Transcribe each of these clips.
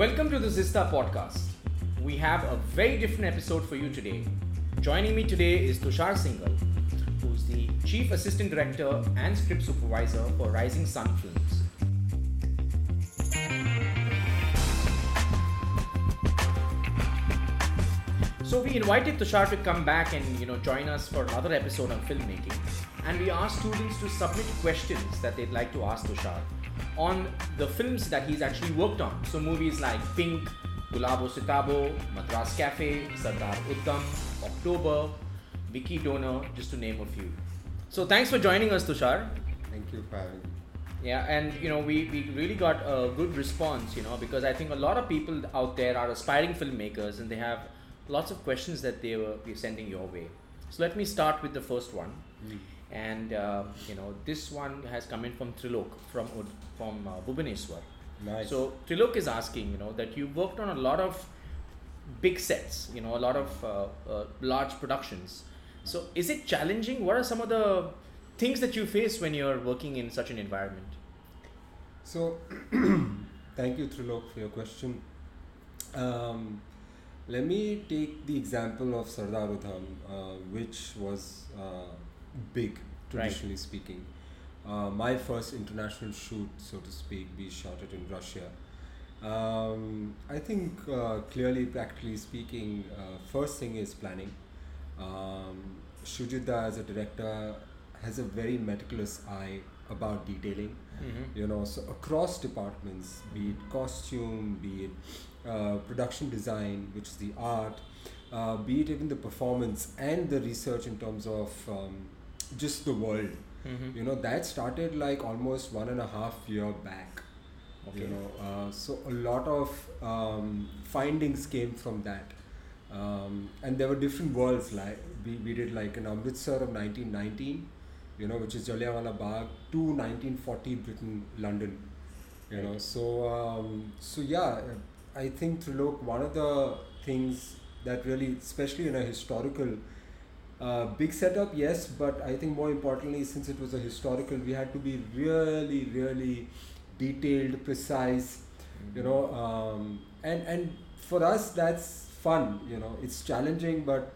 Welcome to the Zista podcast. We have a very different episode for you today. Joining me today is Tushar Singhal, who's the Chief Assistant Director and Script Supervisor for Rising Sun Films. So we invited Tushar to come back and you know join us for another episode on filmmaking, and we asked students to submit questions that they'd like to ask Tushar on the films that he's actually worked on. So movies like Pink, Gulabo Sitabo, Madras Cafe, Sardar Udham, October, Vicky Donor, just to name a few. So thanks for joining us, Tushar. Thank you for having me. Yeah, and you know we, we really got a good response, you know, because I think a lot of people out there are aspiring filmmakers and they have lots of questions that they were sending your way. So let me start with the first one. Mm. And uh, you know this one has come in from Trilok from from uh, Bhubaneswar. Nice. So Trilok is asking, you know, that you worked on a lot of big sets, you know, a lot of uh, uh, large productions. So is it challenging? What are some of the things that you face when you're working in such an environment? So, thank you, Trilok, for your question. Um, let me take the example of Sardar Udham, uh, which was uh, big, traditionally speaking. Uh, my first international shoot, so to speak, we shot it in Russia. Um, I think uh, clearly, practically speaking, uh, first thing is planning. Um, Shujita as a director has a very meticulous eye about detailing Mm-hmm. you know so across departments be it costume be it uh, production design which is the art uh, be it even the performance and the research in terms of um, just the world Mm-hmm. you know that started like almost one and a half year back Okay. you know uh, so a lot of um, findings came from that um, and there were different worlds like we, we did like an amritsar of 1919 you know which is jallianwala bagh to 1940 britain london you know so um, so yeah i think Trilok, one of the things that really especially in a historical uh, big setup yes but i think more importantly since it was a historical we had to be really really detailed precise you know um, and and for us that's fun you know. It's challenging but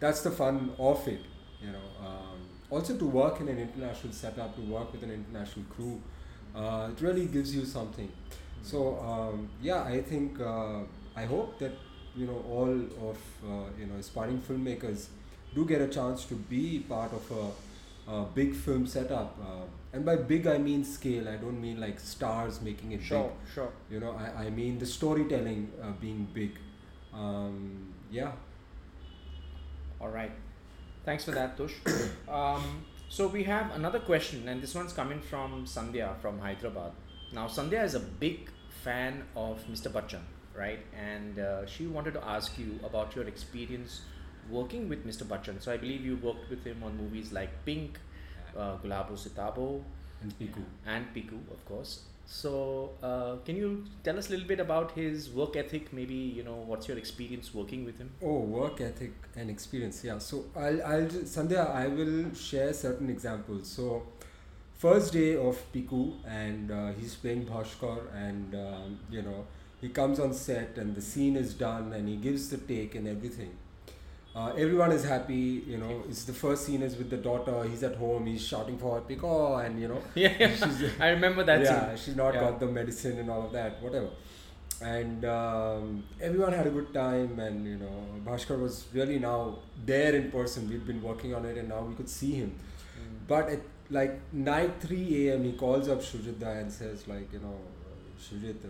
that's the fun of it you know. Um, also to work in an international setup to work with an international crew uh, it really gives you something. So um, yeah i think uh, i hope that you know all of uh, you know aspiring filmmakers do get a chance to be part of a, a big film setup uh, and by big i mean scale i don't mean like stars making it Sure, big sure. you know i, I mean the storytelling uh, being big um, yeah All right. Thanks for that, Tush. um, so we have another question, and this one's coming from Sandhya from Hyderabad. Now, Sandhya is a big fan of Mr. Bachchan, right? And uh, she wanted to ask you about your experience working with Mr. Bachchan. So I believe you worked with him on movies like Pink, uh, Gulabo Sitabo, and Piku. and Piku, of course. So, uh, can you tell us a little bit about his work ethic? Maybe you know what's your experience working with him? Oh, work ethic and experience. Yeah. So I'll, I'll Sandhya, I will share certain examples. So first day of Piku, and uh, he's playing Bhaskar, and um, you know he comes on set, and the scene is done, and he gives the take and everything. Uh, everyone is happy, you know. It's the first scene is with the daughter. He's at home. He's shouting for her, Piku, and you know, Yeah, yeah. She's- I remember that yeah, scene. she's not Yeah. got the medicine and all of that, whatever. And um, everyone had a good time, and you know, Bhaskar was really now there in person. We'd been working on it, and now we could see him. Mm. But at like night 3 a.m., he calls up Shujita and says, like, you know, Shujit, uh,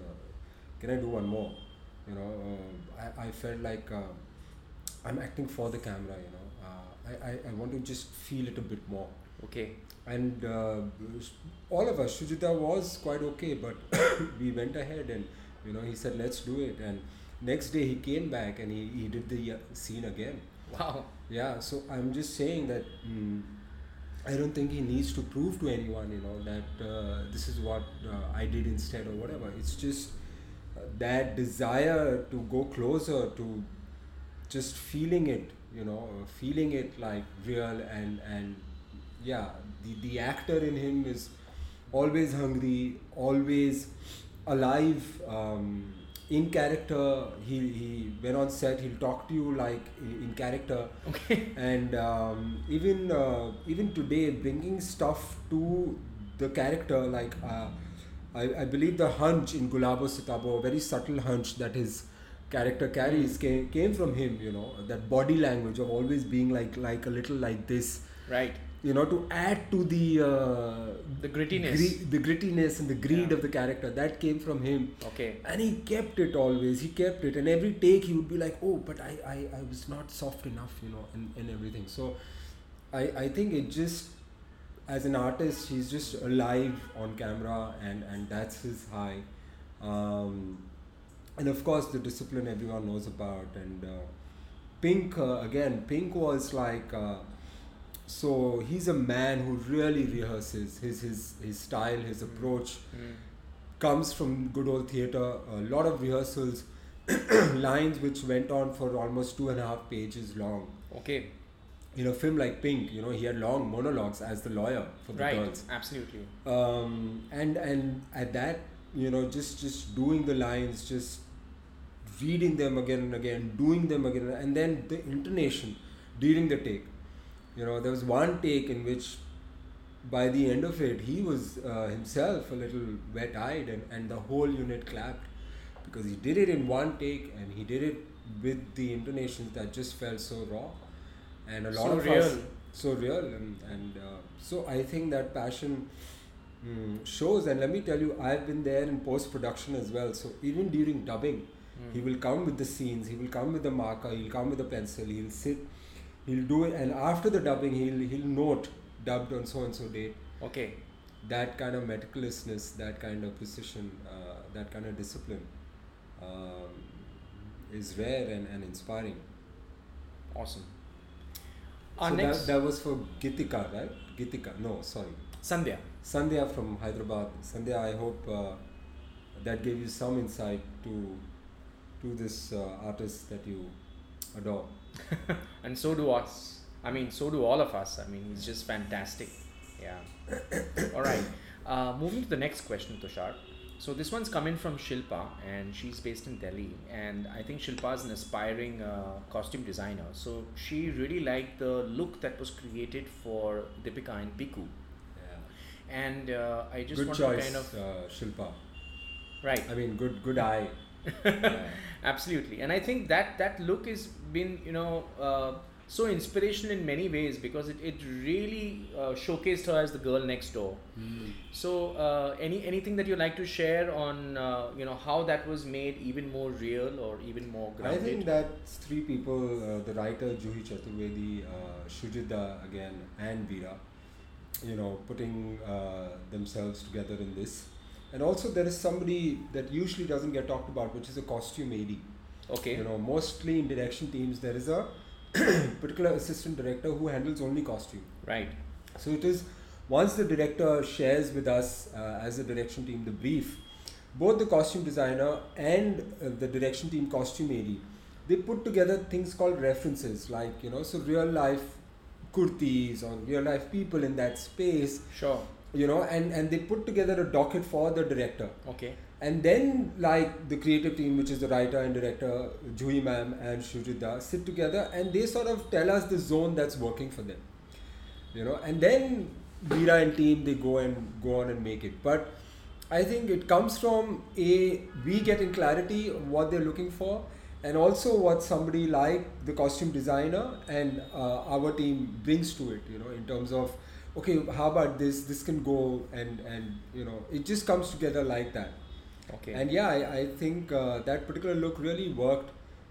can I do one more? You know, uh, I, I felt like uh, I'm acting for the camera, you know. Uh, I, I, I want to just feel it a bit more Okay. and uh, all of us shujita was quite okay but we went ahead and you know he said let's do it and next day he came back and he, he did the uh, scene again Wow. yeah so i'm just saying that mm, i don't think he needs to prove to anyone you know that uh, this is what uh, i did instead or whatever it's just uh, that desire to go closer to just feeling it you know uh, feeling it like real and and yeah the the actor in him is always hungry always alive um, in character. He he when on set he'll talk to you like in, character. Okay. And um, even uh, even today, bringing stuff to the character like. Uh, I, I believe the hunch in Gulabo Sitabo, a very subtle hunch that his character carries, came, came from him. You know that body language of always being like like a little like this. Right. You know to add to the uh, The grittiness. gre- the grittiness and the greed Yeah. of the character that came from him Okay. and he kept it always he kept it and every take he would be like oh but i i, I was not soft enough you know and, and everything so i i think it just as an artist he's just alive on camera and and that's his high um, and of course the discipline everyone knows about and uh, pink uh, again pink was like uh, so he's a man who really rehearses his his his style his approach Mm. comes from good old theatre a lot of rehearsals lines which went on for almost two and a half pages long Okay. in a film like pink you know he had long monologues as the lawyer for the Right. girls Absolutely. um, and and at that you know just just doing the lines just reading them again and again doing them again and then the intonation during the take. You know there was one take in which by the end of it he was uh, himself a little wet-eyed and, and the whole unit clapped because he did it in one take and he did it with the intonations that just felt so raw. And a lot So of real. us so real and, and uh, so i think that passion mm, shows. And let me tell you i've been there in post production as well. So even during dubbing Mm. he will come with the scenes he will come with the marker he'll come with the pencil he'll sit he'll do it and after the dubbing he'll he'll note dubbed on so and so date Okay. that kind of meticulousness that kind of precision uh, that kind of discipline um, is rare and, and inspiring Awesome. Our so next that, that was for Gitika right Gitika no sorry Sandhya. Sandhya from Hyderabad. Sandhya, I hope uh, that gave you some insight to to this uh, artist that you adore. and so do us. I mean, so do all of us. I mean, he's just fantastic. Yeah. all right. Uh, moving to the next question, Tushar. So this one's coming from Shilpa, and she's based in Delhi. And I think Shilpa is an aspiring uh, costume designer. So she really liked the look that was created for Deepika and Piku. Yeah. And uh, I just good want choice, to kind of uh, Shilpa. right. I mean, good good eye. Yeah. Absolutely, and I think that that look has been you know uh, so inspirational in many ways because it, it really uh, showcased her as the girl next door. So uh, any anything that you like to share on uh, you know how that was made even more real or even more grounded? I think that three people, uh, the writer Juhi Chaturvedi, uh, Shujita again, and Veera, you know, putting uh, themselves together in this. And also, there is somebody that usually doesn't get talked about, which is a costume AD. okay, You know, mostly in direction teams, there is a particular assistant director who handles only costume. right, So it is once the director shares with us uh, as a direction team the brief, both the costume designer and uh, the direction team costume AD, they put together things called references, like you know, so real life kurtis or real life people in that space, sure, you know, and and they put together a docket for the director. okay, And then, like the creative team, which is the writer and director, Juhi ma'am and Shujita, sit together and they sort of tell us the zone that's working for them. You know, and then Veera and team they go and go on and make it. But I think it comes from a we getting clarity of what they're looking for, and also what somebody like the costume designer and uh, our team brings to it. You know, in terms of okay, how about this? This can go and and you know, it just comes together like that. okay, And yeah, I, I think uh, that particular look really worked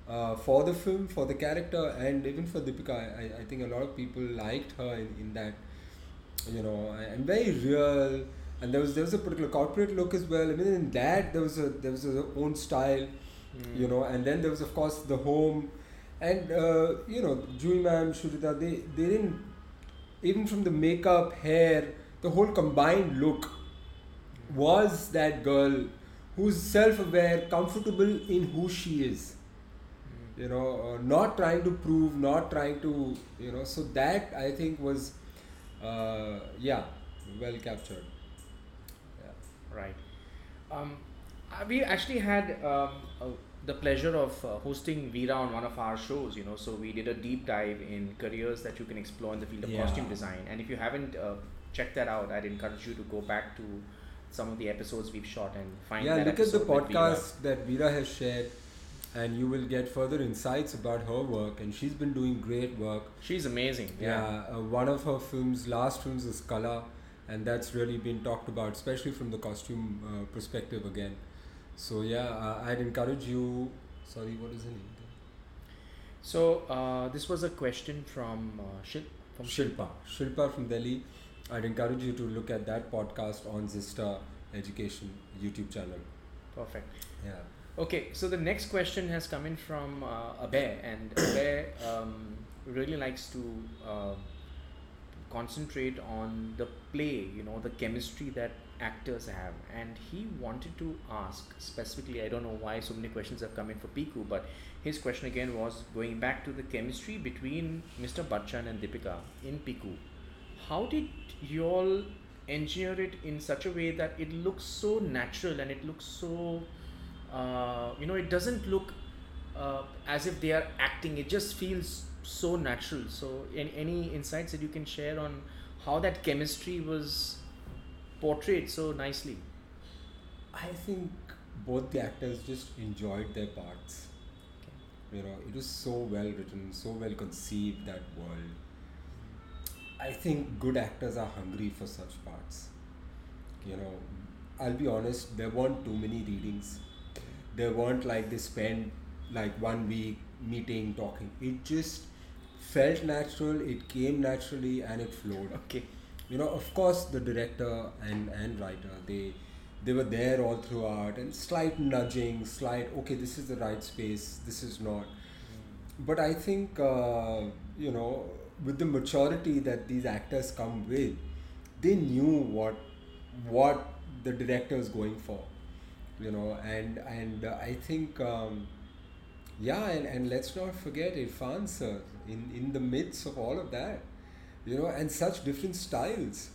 uh, for the film, for the character, and even for Deepika. I, I think a lot of people liked her in, in that, you know, and very real. And there was there was a particular corporate look as well. I mean, in that there was a there was a own style, Mm. you know, and then there was of course the home, and uh, you know, Juhi ma'am, Shurita, they they didn't even from the makeup, hair, the whole combined look was that girl who's self-aware, comfortable in who she is. Mm. You know, uh, not trying to prove, not trying to, you know. So that I think was, uh, yeah, well captured. Yeah. Right. Um, Uh, we actually had um, uh, the pleasure of uh, hosting Veera on one of our shows, you know, so we did a deep dive in careers that you can explore in the field of Yeah. costume design. And if you haven't uh, checked that out, I'd encourage you to go back to some of the episodes we've shot and find yeah, look at the podcast that Veera has shared, and you will get further insights about her work. And she's been doing great work. She's amazing. Yeah, Yeah. uh, one of her films, last films, is Qala, and that's really been talked about, especially from the costume uh, perspective again. So yeah, uh, I'd encourage you. Sorry, what is her name? So uh, this was a question from uh, Shil- from Shilpa. Shilpa from Delhi. I'd encourage you to look at that podcast on Zista Education YouTube channel. Perfect. Yeah. Okay, so the next question has come in from uh, Abhay, and Abhay um, really likes to uh, concentrate on the play, you know, the chemistry that actors have. And he wanted to ask specifically, I don't know why so many questions have come in for Piku, but his question again was going back to the chemistry between Mr. Bachchan and Deepika in Piku. How did you all engineer it in such a way that it looks so natural and it looks so uh, you know it doesn't look uh, as if they are acting it just feels so natural so any, any insights that you can share on how that chemistry was portrayed so nicely I think both the actors just enjoyed their parts. You know, it was so well written, so well conceived that world. I think good actors are hungry for such parts. You know, I'll be honest, there weren't too many readings. There weren't like they spent like one week meeting, talking. It just felt natural, it came naturally, and it flowed okay you know of course the director and and writer they they were there all throughout and slight nudging slight okay this is the right space this is not. But i think uh, you know with the maturity that these actors come with they knew what what the director is going for you know and and uh, i think um, yeah and, and let's not forget Irrfan sir in in the midst of all of that you know, and such different styles.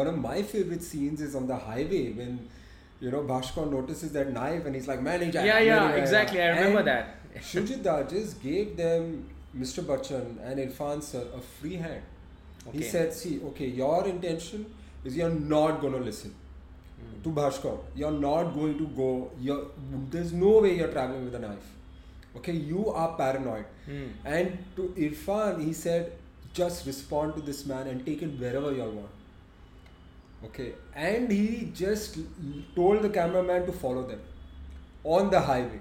One of my favorite scenes is on the highway when, you know, Bhaskar notices that knife and he's like, manager. yeah yeah manager." exactly i remember And that Shujita just gave them, Mr. Bachchan and Irrfan sir, a free hand. He said, see, okay, your intention is you're not going to listen Mm. to Bhaskar. You're not going to go, you're, there's no way you're traveling with a knife. Okay, you are paranoid. Hmm. And to Irrfan, he said, just respond to this man and take it wherever you want. Okay, and he just told the cameraman to follow them on the highway,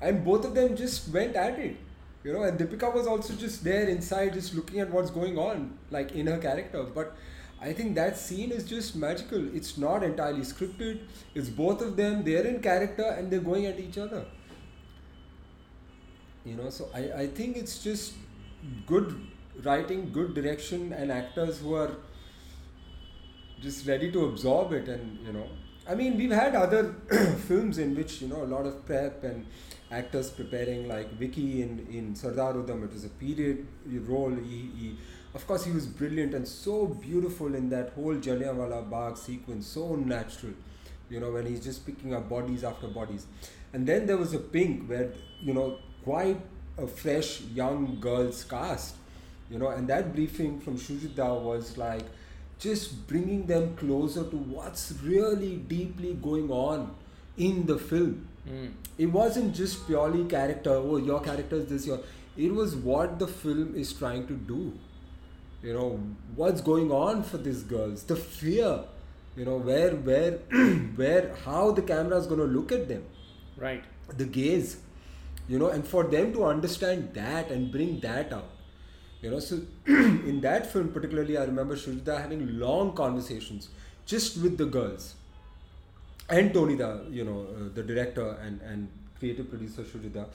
and both of them just went at it. You know, and Deepika was also just there inside, just looking at what's going on, like in her character. But I think that scene is just magical. It's not entirely scripted. It's both of them. They're in character and they're going at each other you know so I, I think it's just good writing good direction and actors who are just ready to absorb it and you know. I mean we've had other films in which you know a lot of prep and actors preparing like vicky in in Sardar Udham it was a period role he, he of course he was brilliant and so beautiful in that whole Jallianwala Bagh sequence so natural you know when he's just picking up bodies after bodies. And then there was a pink where you know quite a fresh young girl's cast you know and that briefing from shujita was like just bringing them closer to what's really deeply going on in the film. Hmm. it wasn't just purely character oh your character is this your it was what the film is trying to do. You know what's going on for these girls the fear you know where where where how the camera is going to look at them. Right. The gaze you know and for them to understand that and bring that out you know so in that film particularly i remember shujita having long conversations just with the girls. And tony the you know uh, the director and and creative producer shujita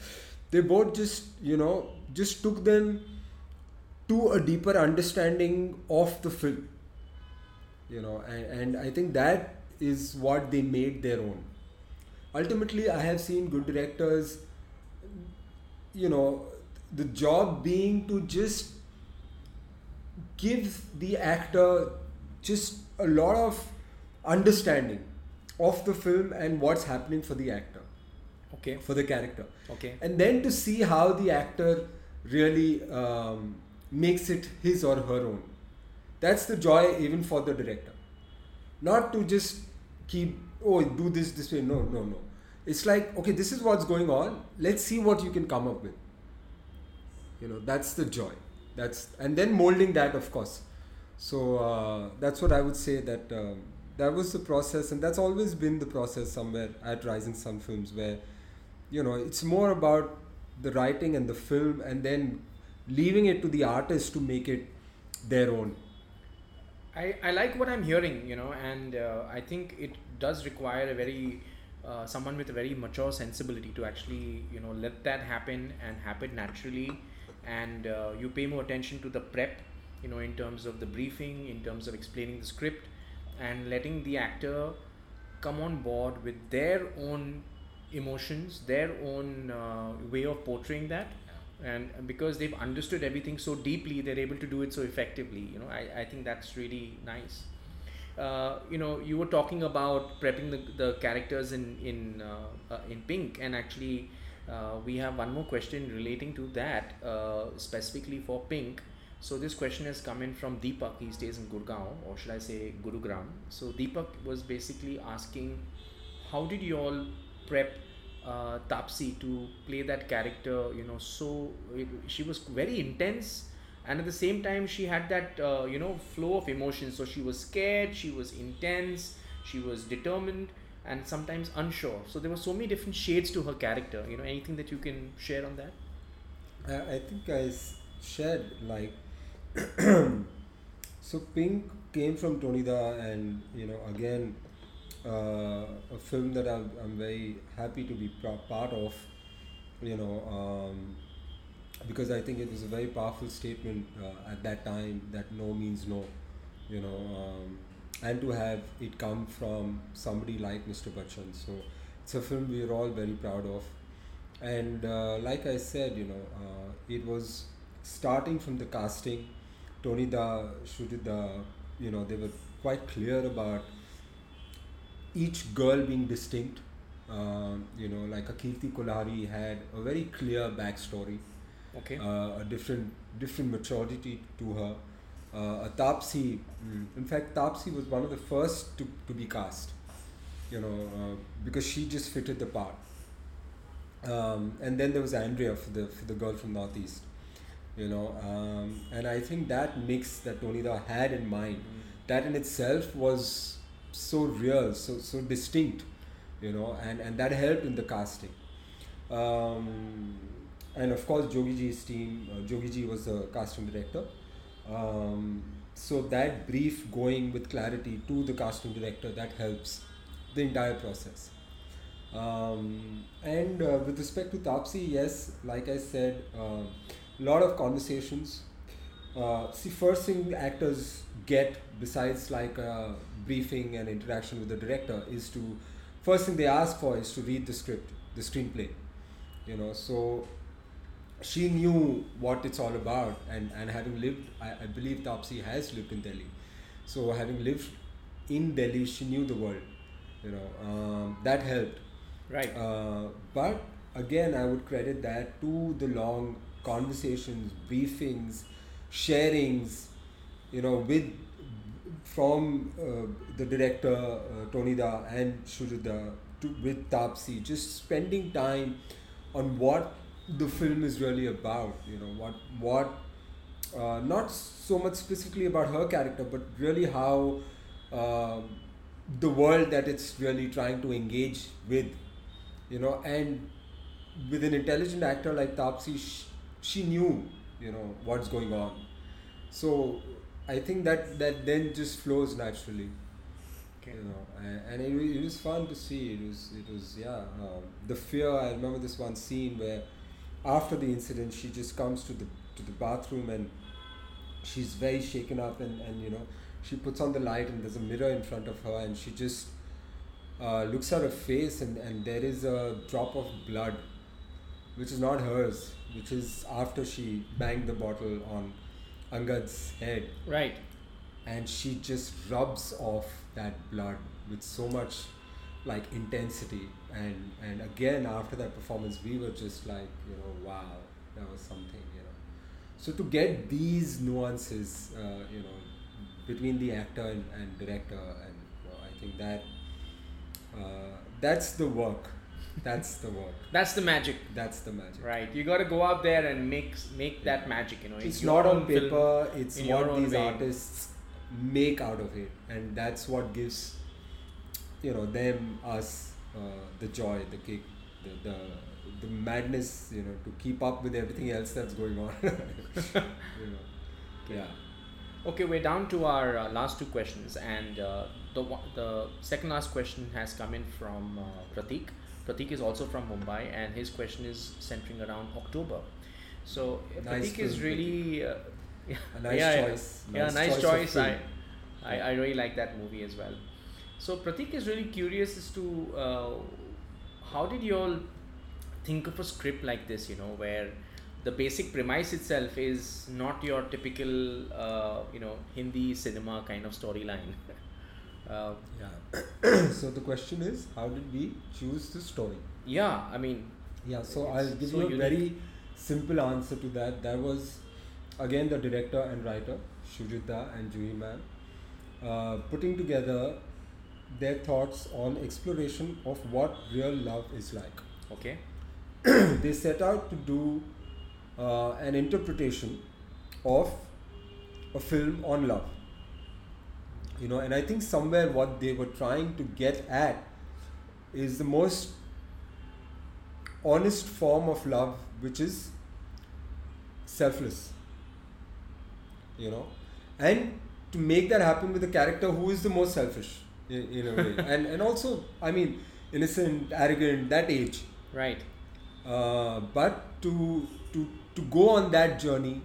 they both just you know just took them to a deeper understanding of the film. You know and, and i think that is what they made their own. Ultimately i have seen good directors you know the job being to just give the actor just a lot of understanding of the film and what's happening for the actor. Okay. for the character. Okay. and then to see how the actor really um, makes it his or her own. That's the joy even for the director. Not to just keep oh do this this way. No no no. It's like okay this is what's going on. Let's see what you can come up with. You know that's the joy that's and then molding that of course. So uh, that's what i would say that um, that was the process and that's always been the process somewhere at rising sun films where you know it's more about the writing and the film and then leaving it to the artist to make it their own. I, I like what I'm hearing, you know, and uh, I think it does require a very uh, someone with a very mature sensibility to actually, you know, let that happen and happen naturally, and uh, you pay more attention to the prep, you know, in terms of the briefing, in terms of explaining the script, and letting the actor come on board with their own emotions, their own uh, way of portraying that. And because they've understood everything so deeply they're able to do it so effectively you know i, I think that's really nice. Uh, you know you were talking about prepping the, the characters in in uh, uh, in pink and actually uh, we have one more question relating to that uh, specifically for pink so this question has come in from deepak he stays in gurgaon or should i say gurugram so deepak was basically asking how did you all prep uh, Taapsee to play that character. You know, so it, she was very intense, and at the same time, she had that uh, you know flow of emotions. So she was scared, she was intense, she was determined, and sometimes unsure. So there were so many different shades to her character. You know, anything that you can share on that? I, think I shared like so Pink came from Tonida and you know again uh, a film that I'm, I'm very happy to be part of you know um, because I think it was a very powerful statement uh, at that time that no means no you know um, and to have it come from somebody like Mr. Bachchan so it's a film we're all very proud of and uh, like I said, you know, uh, it was starting from the casting. Tony Da, Shudida, you know, they were quite clear about each girl being distinct. Um, you know, like a Kirti Kulhari had a very clear backstory, Okay. uh, a different different maturity to her. Uh, a Taapsee, mm, in fact, Taapsee was one of the first to, to be cast. You know, uh, because she just fitted the part um, and then there was Andrea for the for the girl from Northeast, you know, um, and I think that mix that Tonida had in mind, that in itself was so real, so so distinct, you know, and and that helped in the casting. Um, and of course, Jogi Ji's team, uh, Jogi Ji was the casting director. Um, so that brief going with clarity to the casting director that helps the entire process. Um, and uh, with respect to Taapsee, yes, like I said, a lot of conversations. Uh, see, first thing actors get besides like a briefing and interaction with the director is to, first thing they ask for is to read the script, the screenplay. You know, so she knew what it's all about, and, and having lived, I, I believe Taapsee has lived in Delhi. So having lived in Delhi, she knew the world. You know, um, that helped. Right. Uh, but again, I would credit that to the long conversations, briefings, sharings, you know, with from uh, the director uh, Tonida and Shurida to with Taapsee, just spending time on what the film is really about. You know, what what uh, not so much specifically about her character, but really how um the world that it's really trying to engage with you know and with an intelligent actor like Taapsee she, she knew you know what's going on so I think that that then just flows naturally you know and, and it, it was fun to see it was it was yeah um, the fear I remember this one scene where after the incident she just comes to the to the bathroom and she's very shaken up and and you know she puts on the light and there's a mirror in front of her and she just uh, looks at her face and, and there is a drop of blood which is not hers which is after she banged the bottle on Angad's head Right. and she just rubs off that blood with so much like intensity. And and again after that performance we were just like you know wow that was something you know. So to get these nuances uh, you know between the actor and, and director and you know, i think that uh, that's the work. That's the work. That's the magic, that's the magic. Right? You got to go out there and make make that magic. You know, it's not on paper. It's what these way. artists make out of it. And that's what gives you know them us uh, the joy the kick the, the the madness you know to keep up with everything else that's going on you know yeah Okay, we're down to our uh, last two questions, and uh, the the second last question has come in from uh, Pratik. Pratik is also from Mumbai, and his question is centering around October. So uh, Nice Pratik is really uh, a nice yeah, yeah. choice yeah, nice of choice. I. I I really like that movie as well. So Pratik is really curious as to uh, how did you all think of a script like this? You know, where the basic premise itself is not your typical uh, you know Hindi cinema kind of storyline. uh, yeah so the question is how did we choose the story yeah, I mean, Yeah, so I'll give so you a unique. very simple answer to that. That was again the director and writer Shujita and Juhi ma'am uh, putting together their thoughts on exploration of what real love is like. okay, they set out to do uh, an interpretation of a film on love. You know, and I think somewhere what they were trying to get at is the most honest form of love, which is selfless. You know, and to make that happen with a character who is the most selfish in, in a way, and and also, I mean, innocent, arrogant, that age. right, Uh, but to to to go on that journey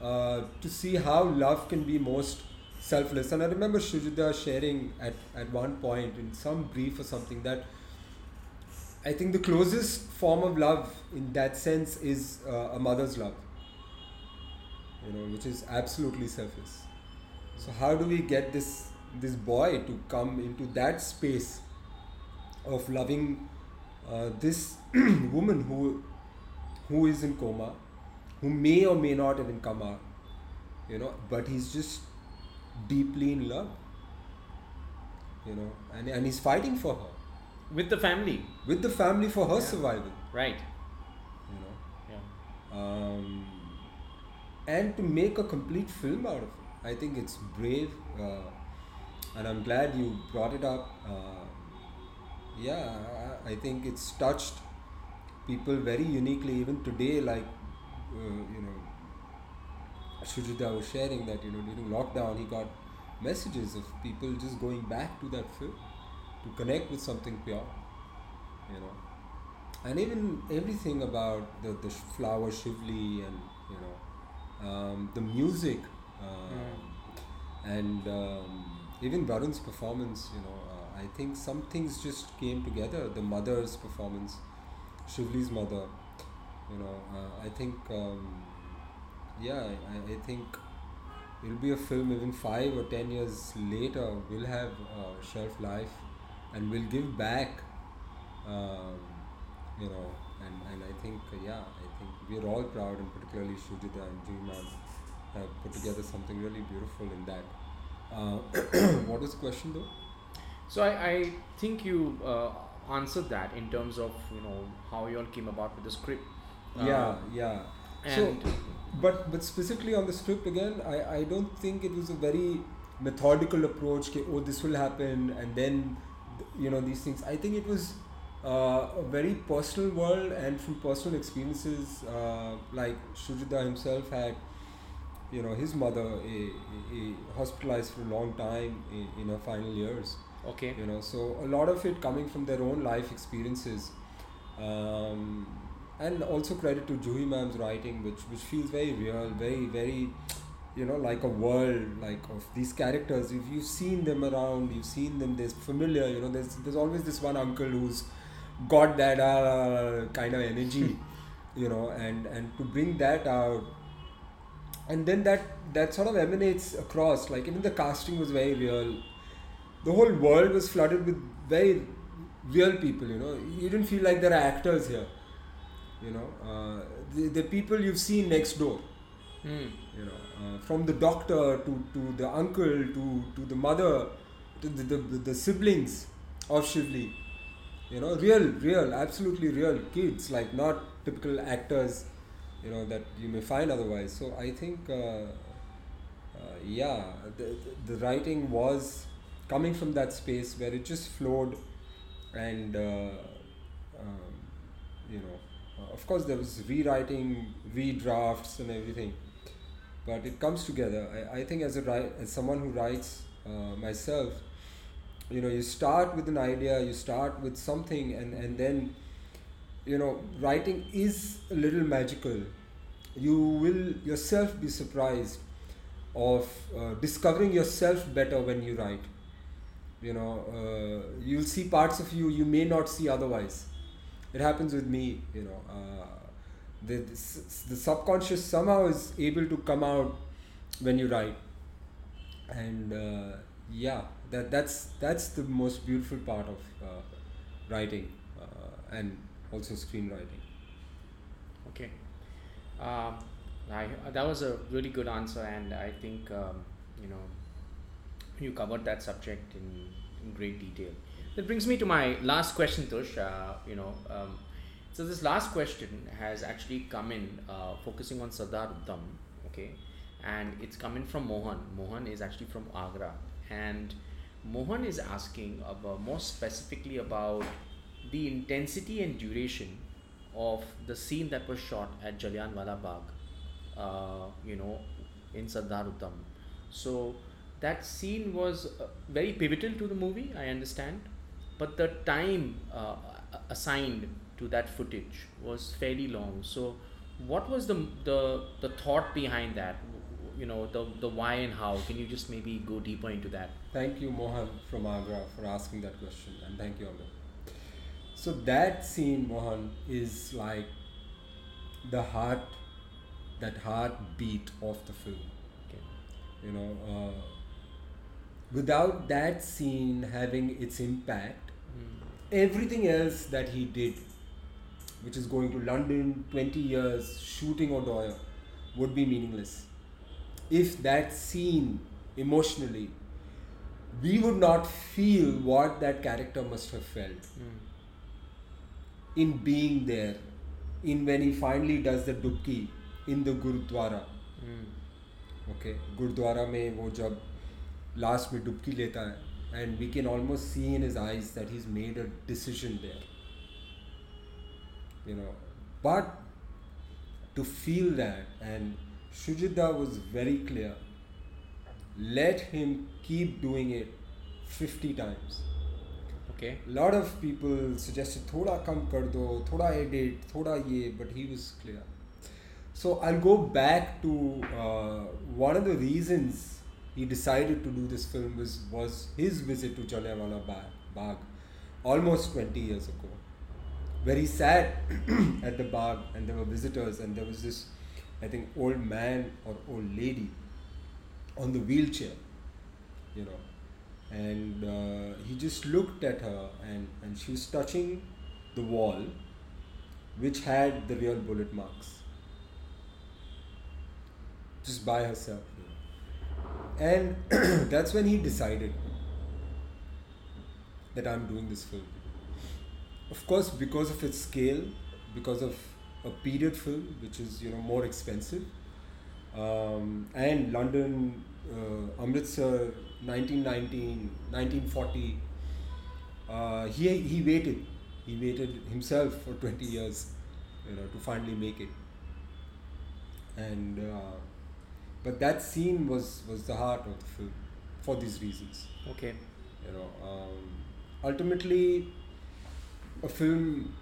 uh, to see how love can be most selfless. And i remember shujita sharing at, at one point in some brief or something that i think the closest form of love in that sense is uh, a mother's love. You know which is absolutely selfless. So how do we get this this boy to come into that space of loving uh, this woman who who is in coma, who may or may not even come out, you know, but he's just deeply in love, you know, and, and he's fighting for her. With the family, with the family for her Yeah. survival, right, you know, yeah, um, and to make a complete film out of it. I think it's brave, uh, and I'm glad you brought it up. Uh, yeah, I, think it's touched people very uniquely. Even today, like uh, you know, Shujita was sharing that you know during lockdown he got messages of people just going back to that film to connect with something pure, you know, and even everything about the the flower Shiuli and you know um, the music um, and um, even Varun's performance, you know, uh, I think some things just came together. The mother's performance, Shiuli's mother, you know, uh, I think, um, yeah, I, I think it'll be a film even five or ten years later will have uh, shelf life and will give back, um, you know, and, and I think, uh, yeah, I think we're all proud and particularly Shujita and Juhi ma'am have put together something really beautiful in that. Uh, what was the question though? So I, I think you uh, answered that in terms of you know how you all came about with the script. Uh, yeah, yeah. So, but but specifically on the script again, I, I don't think it was a very methodical approach. Ke, oh, this will happen, and then you know these things. I think it was uh, a very personal world, and from personal experiences, uh, like Shujita himself had, you know, his mother eh, eh, hospitalized for a long time in, in her final years. Okay, you know so a lot of it coming from their own life experiences. Um, and also credit to Juhi ma'am's writing which which feels very real very very you know like a world like of these characters. If you've seen them around you've seen them there's familiar you know there's there's always this one uncle who's got that uh, kind of energy you know and and to bring that out and then that that sort of emanates across like even the casting was very real the whole world was flooded with very real people. You know, you didn't feel like there are actors here. You know, uh, the, the people you've seen next door. Mm. You know, uh, from the doctor to, to the uncle to, to the mother to the, the, the siblings of Shiuli. You know, real, real, absolutely real kids, like not typical actors, you know, that you may find otherwise. So I think, uh, uh, yeah, the, the, writing was coming from that space where it just flowed and, uh, um, you know, of course there was rewriting, redrafts and everything but it comes together. I, I think as a write, as someone who writes uh, myself, you know, you start with an idea, you start with something, and and then, you know, writing is a little magical. You will yourself be surprised of uh, discovering yourself better when you write. You know, uh, you'll see parts of you you may not see otherwise. It happens with me. You know. Uh, the, the subconscious somehow is able to come out when you write and uh, yeah that that's that's the most beautiful part of uh, writing uh, and also screenwriting. Okay. Um, I, that was a really good answer and i think um, you know you covered that subject in, in great detail. That brings me to my last question tush uh, you know um, so this last question has actually come in uh, focusing on Sardar Udham, okay, and it's coming from Mohan. Mohan is actually from Agra, and Mohan is asking about more specifically about the intensity and duration of the scene that was shot at Jallianwala Bagh, uh, you know, in Sardar Udham. So that scene was uh, very pivotal to the movie, I understand, but the time uh, assigned to that footage was fairly long. So, what was the the the thought behind that? You know, the the why and how. Can you just maybe go deeper into that? Thank you, Mohan from Agra, for asking that question, and thank you, Amit. So that scene, Mohan, is like the heart, that heartbeat of the film. Okay. You know, uh, without that scene having its impact, Mm. everything else that he did which is going to London 20 years shooting O'Dwyer would be meaningless. If that scene emotionally, we would not feel what that character must have felt Mm in being there, in when he finally does the dubki in the Gurudwara. Mm. Okay, Gurudwara में वो जब last में डुबकी लेता है and we can almost see in his eyes that he's made a decision there you know but to feel that and Shujita was very clear let him keep doing it 50 times Okay. lot of people suggested thoda kam kar do thoda edit thoda ye but he was clear. So i'll go back to uh, one of the reasons he decided to do this film was was his visit to Jallianwala Bagh, Bagh almost 20 years ago. Where he sat at the Bagh and there were visitors and there was this i think old man or old lady on the wheelchair you know and uh, he just looked at her and, and she was touching the wall which had the real bullet marks. Just by herself. And that's when he decided that i'm doing this film. Of course because of its scale because of a period film which is you know more expensive um, and london uh, amritsar 1919 1940 uh, he, he waited. He waited himself for 20 years you know to finally make it. And uh, but that scene was was the heart of the film for these reasons. Okay. you know um, ultimately a film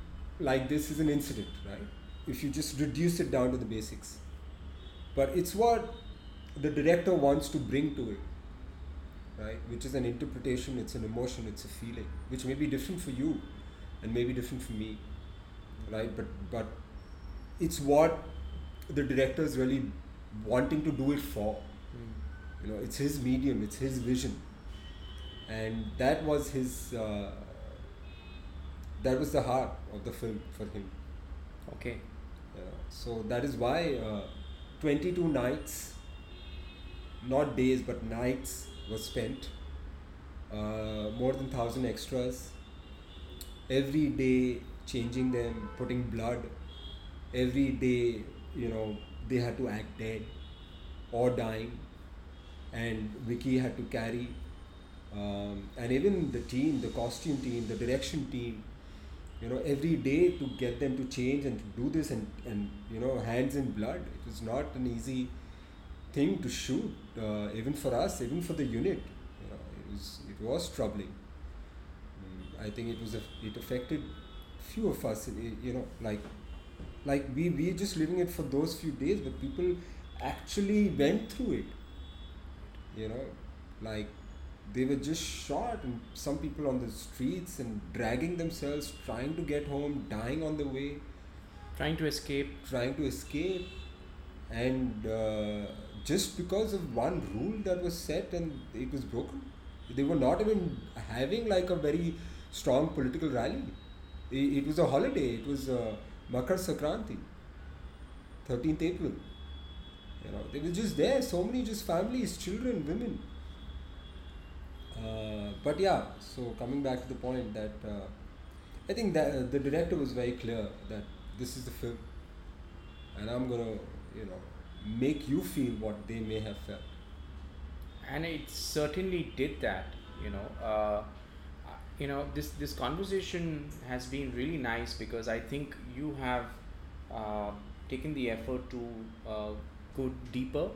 like this is an incident right? If you just reduce it down to the basics but it's what the director wants to bring to it right which is an interpretation it's an emotion it's a feeling which may be different for you and may be different for me right but but it's what the director is really wanting to do it for Mm. you know it's his medium it's his vision and that was his uh, that was the heart of the film for him. Okay. Yeah. So that is why uh, 22 nights, not days but nights, was spent. Uh, more than thousand extras. Every day changing them, putting blood. Every day, you know, they had to act dead or dying, and Vicky had to carry. Um, and even the team, the costume team, the direction team, you know every day to get them to change and to do this and and you know hands in blood it was not an easy thing to shoot uh, even for us even for the unit. You know it was it was troubling. Mm, i think it was a, it affected few of us you know like like we we just living it for those few days but people actually went through it. You know like they were just shot and some people on the streets and dragging themselves trying to get home dying on the way. Trying to escape. Trying to escape. And uh, just because of one rule that was set and it was broken they were not even having like a very strong political rally. It, it was a holiday. It was uh, makar sankranti 13th april. You know they were just there. So many just families children women uh, but yeah, so coming back to the point that uh, I think that uh, the director was very clear that this is the film, and I'm gonna, you know, make you feel what they may have felt. And it certainly did that. You know, uh, you know this this conversation has been really nice because I think you have taken the effort to go deeper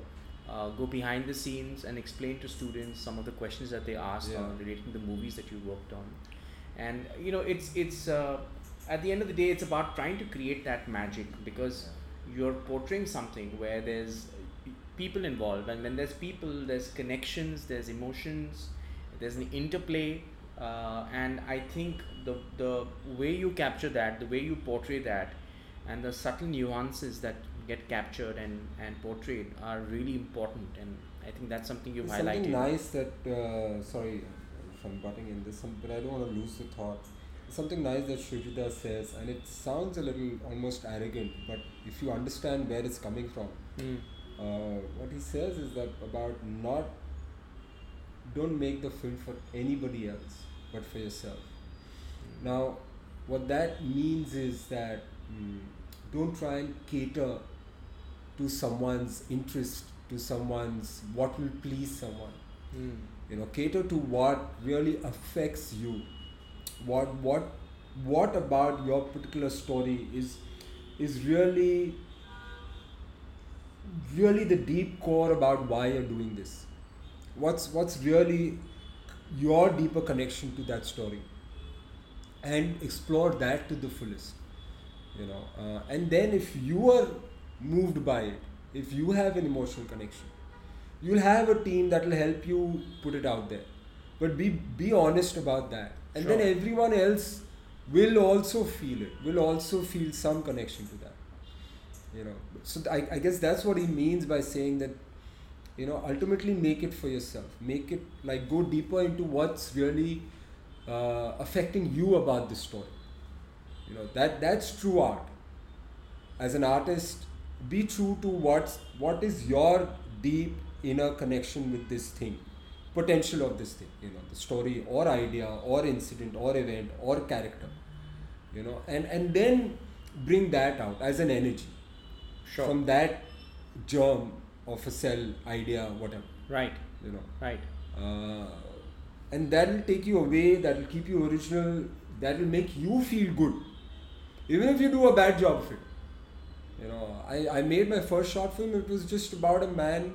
uh, go behind the scenes and explain to students some of the questions that they asked yeah. on relating to the movies that you worked on. And you know it's it's uh, at the end of the day it's about trying to create that magic because you're portraying something where there's people involved. And when there's people there's connections there's emotions there's an interplay uh, and i think the the way you capture that the way you portray that and the subtle nuances that get captured and, and portrayed are really important and I think that's something you've There's highlighted. Something nice that uh, sorry if I'm butting in this, but I don't want to lose the thought. Something nice that Shoojit da says, and it sounds a little almost arrogant, but if you understand where it's coming from, mm. uh, what he says is that about not don't make the film for anybody else but for yourself. Mm. Now, what that means is that mm, don't try and cater to someone's interest, to someone's what will please someone. Mm. You know, cater to what really affects you. What what what about your particular story is is really really the deep core about why you're doing this. What's what's really your deeper connection to that story and explore that to the fullest you know uh, and then if you are moved by it, if you have an emotional connection, you'll have a team that will help you put it out there. But be be honest about that, and sure. then everyone else will also feel it. Will also feel some connection to that. You know, so I, I guess that's what he means by saying that. You know, ultimately make it for yourself. Make it like go deeper into what's really uh, affecting you about the story. You know that that's true art. As an artist, be true to what's what is your deep inner connection with this thing potential of this thing you know the story or idea or incident or event or character you know and and then bring that out as an energy sure. from that germ of a cell idea whatever right. you know. Right. Uh, and that will take you away that will keep you original that will make you feel good. Even if you do a bad job of it you know, I, I made my first short film. It was just about a man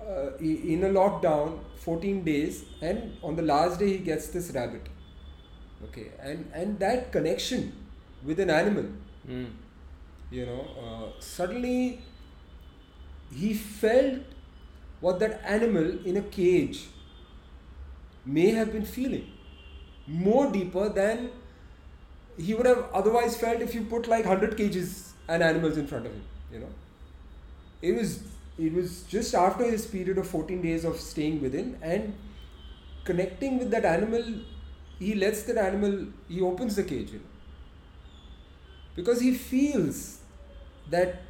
uh, in a lockdown, 14 days, and on the last day he gets this rabbit. Okay, and and that connection with an animal, mm. you know, uh, suddenly he felt what that animal in a cage may have been feeling more deeper than he would have otherwise felt if you put like 100 cages and animals in front of him. You know, it was it was just after his period of 14 days of staying within and connecting with that animal. He lets that animal. He opens the cage. You know, because he feels that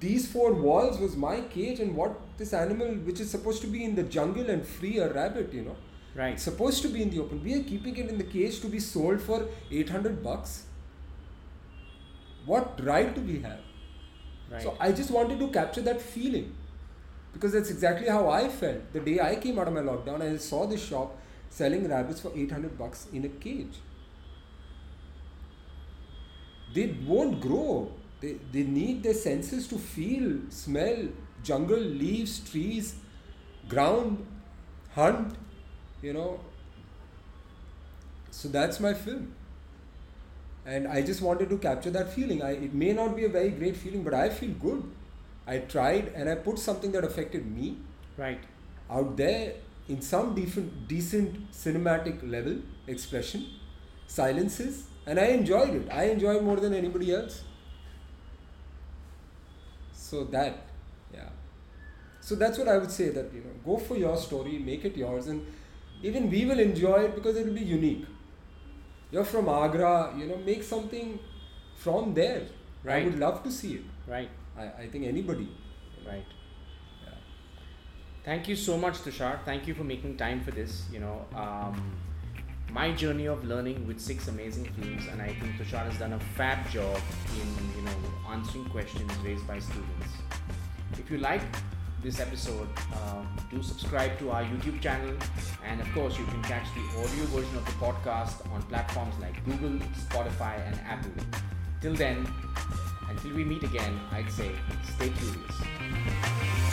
these four walls was my cage and what this animal which is supposed to be in the jungle and free a rabbit you know Right. it's supposed to be in the open we are keeping it in the cage to be sold for 800 bucks what right do we have? Right. so i just wanted to capture that feeling. Because that's exactly how i felt. The day i came out of my lockdown i saw this shop selling rabbits for 800 bucks in a cage. They won't grow. They, they need their senses to feel smell jungle leaves trees ground hunt you know. So that's my film and i just wanted to capture that feeling. I, it may not be a very great feeling but i feel good. I tried and i put something that affected me right. out there in some decent, decent cinematic level expression silences and i enjoyed it. I enjoyed more than anybody else. So that yeah. So that's what i would say that you know go for your story make it yours and even we will enjoy it because it will be unique you're from agra you know make something from there Right. i would love to see it Right. i, I think anybody Right. yeah. Thank you so much, Tushar. Thank you for making time for this. You know, um, my journey of learning with six amazing films, and I think Tushar has done a fab job in you know answering questions raised by students. If you like this episode, uh, do subscribe to our YouTube channel, and of course, you can catch the audio version of the podcast on platforms like Google, Spotify, and Apple. Till then, until we meet again, I'd say stay curious.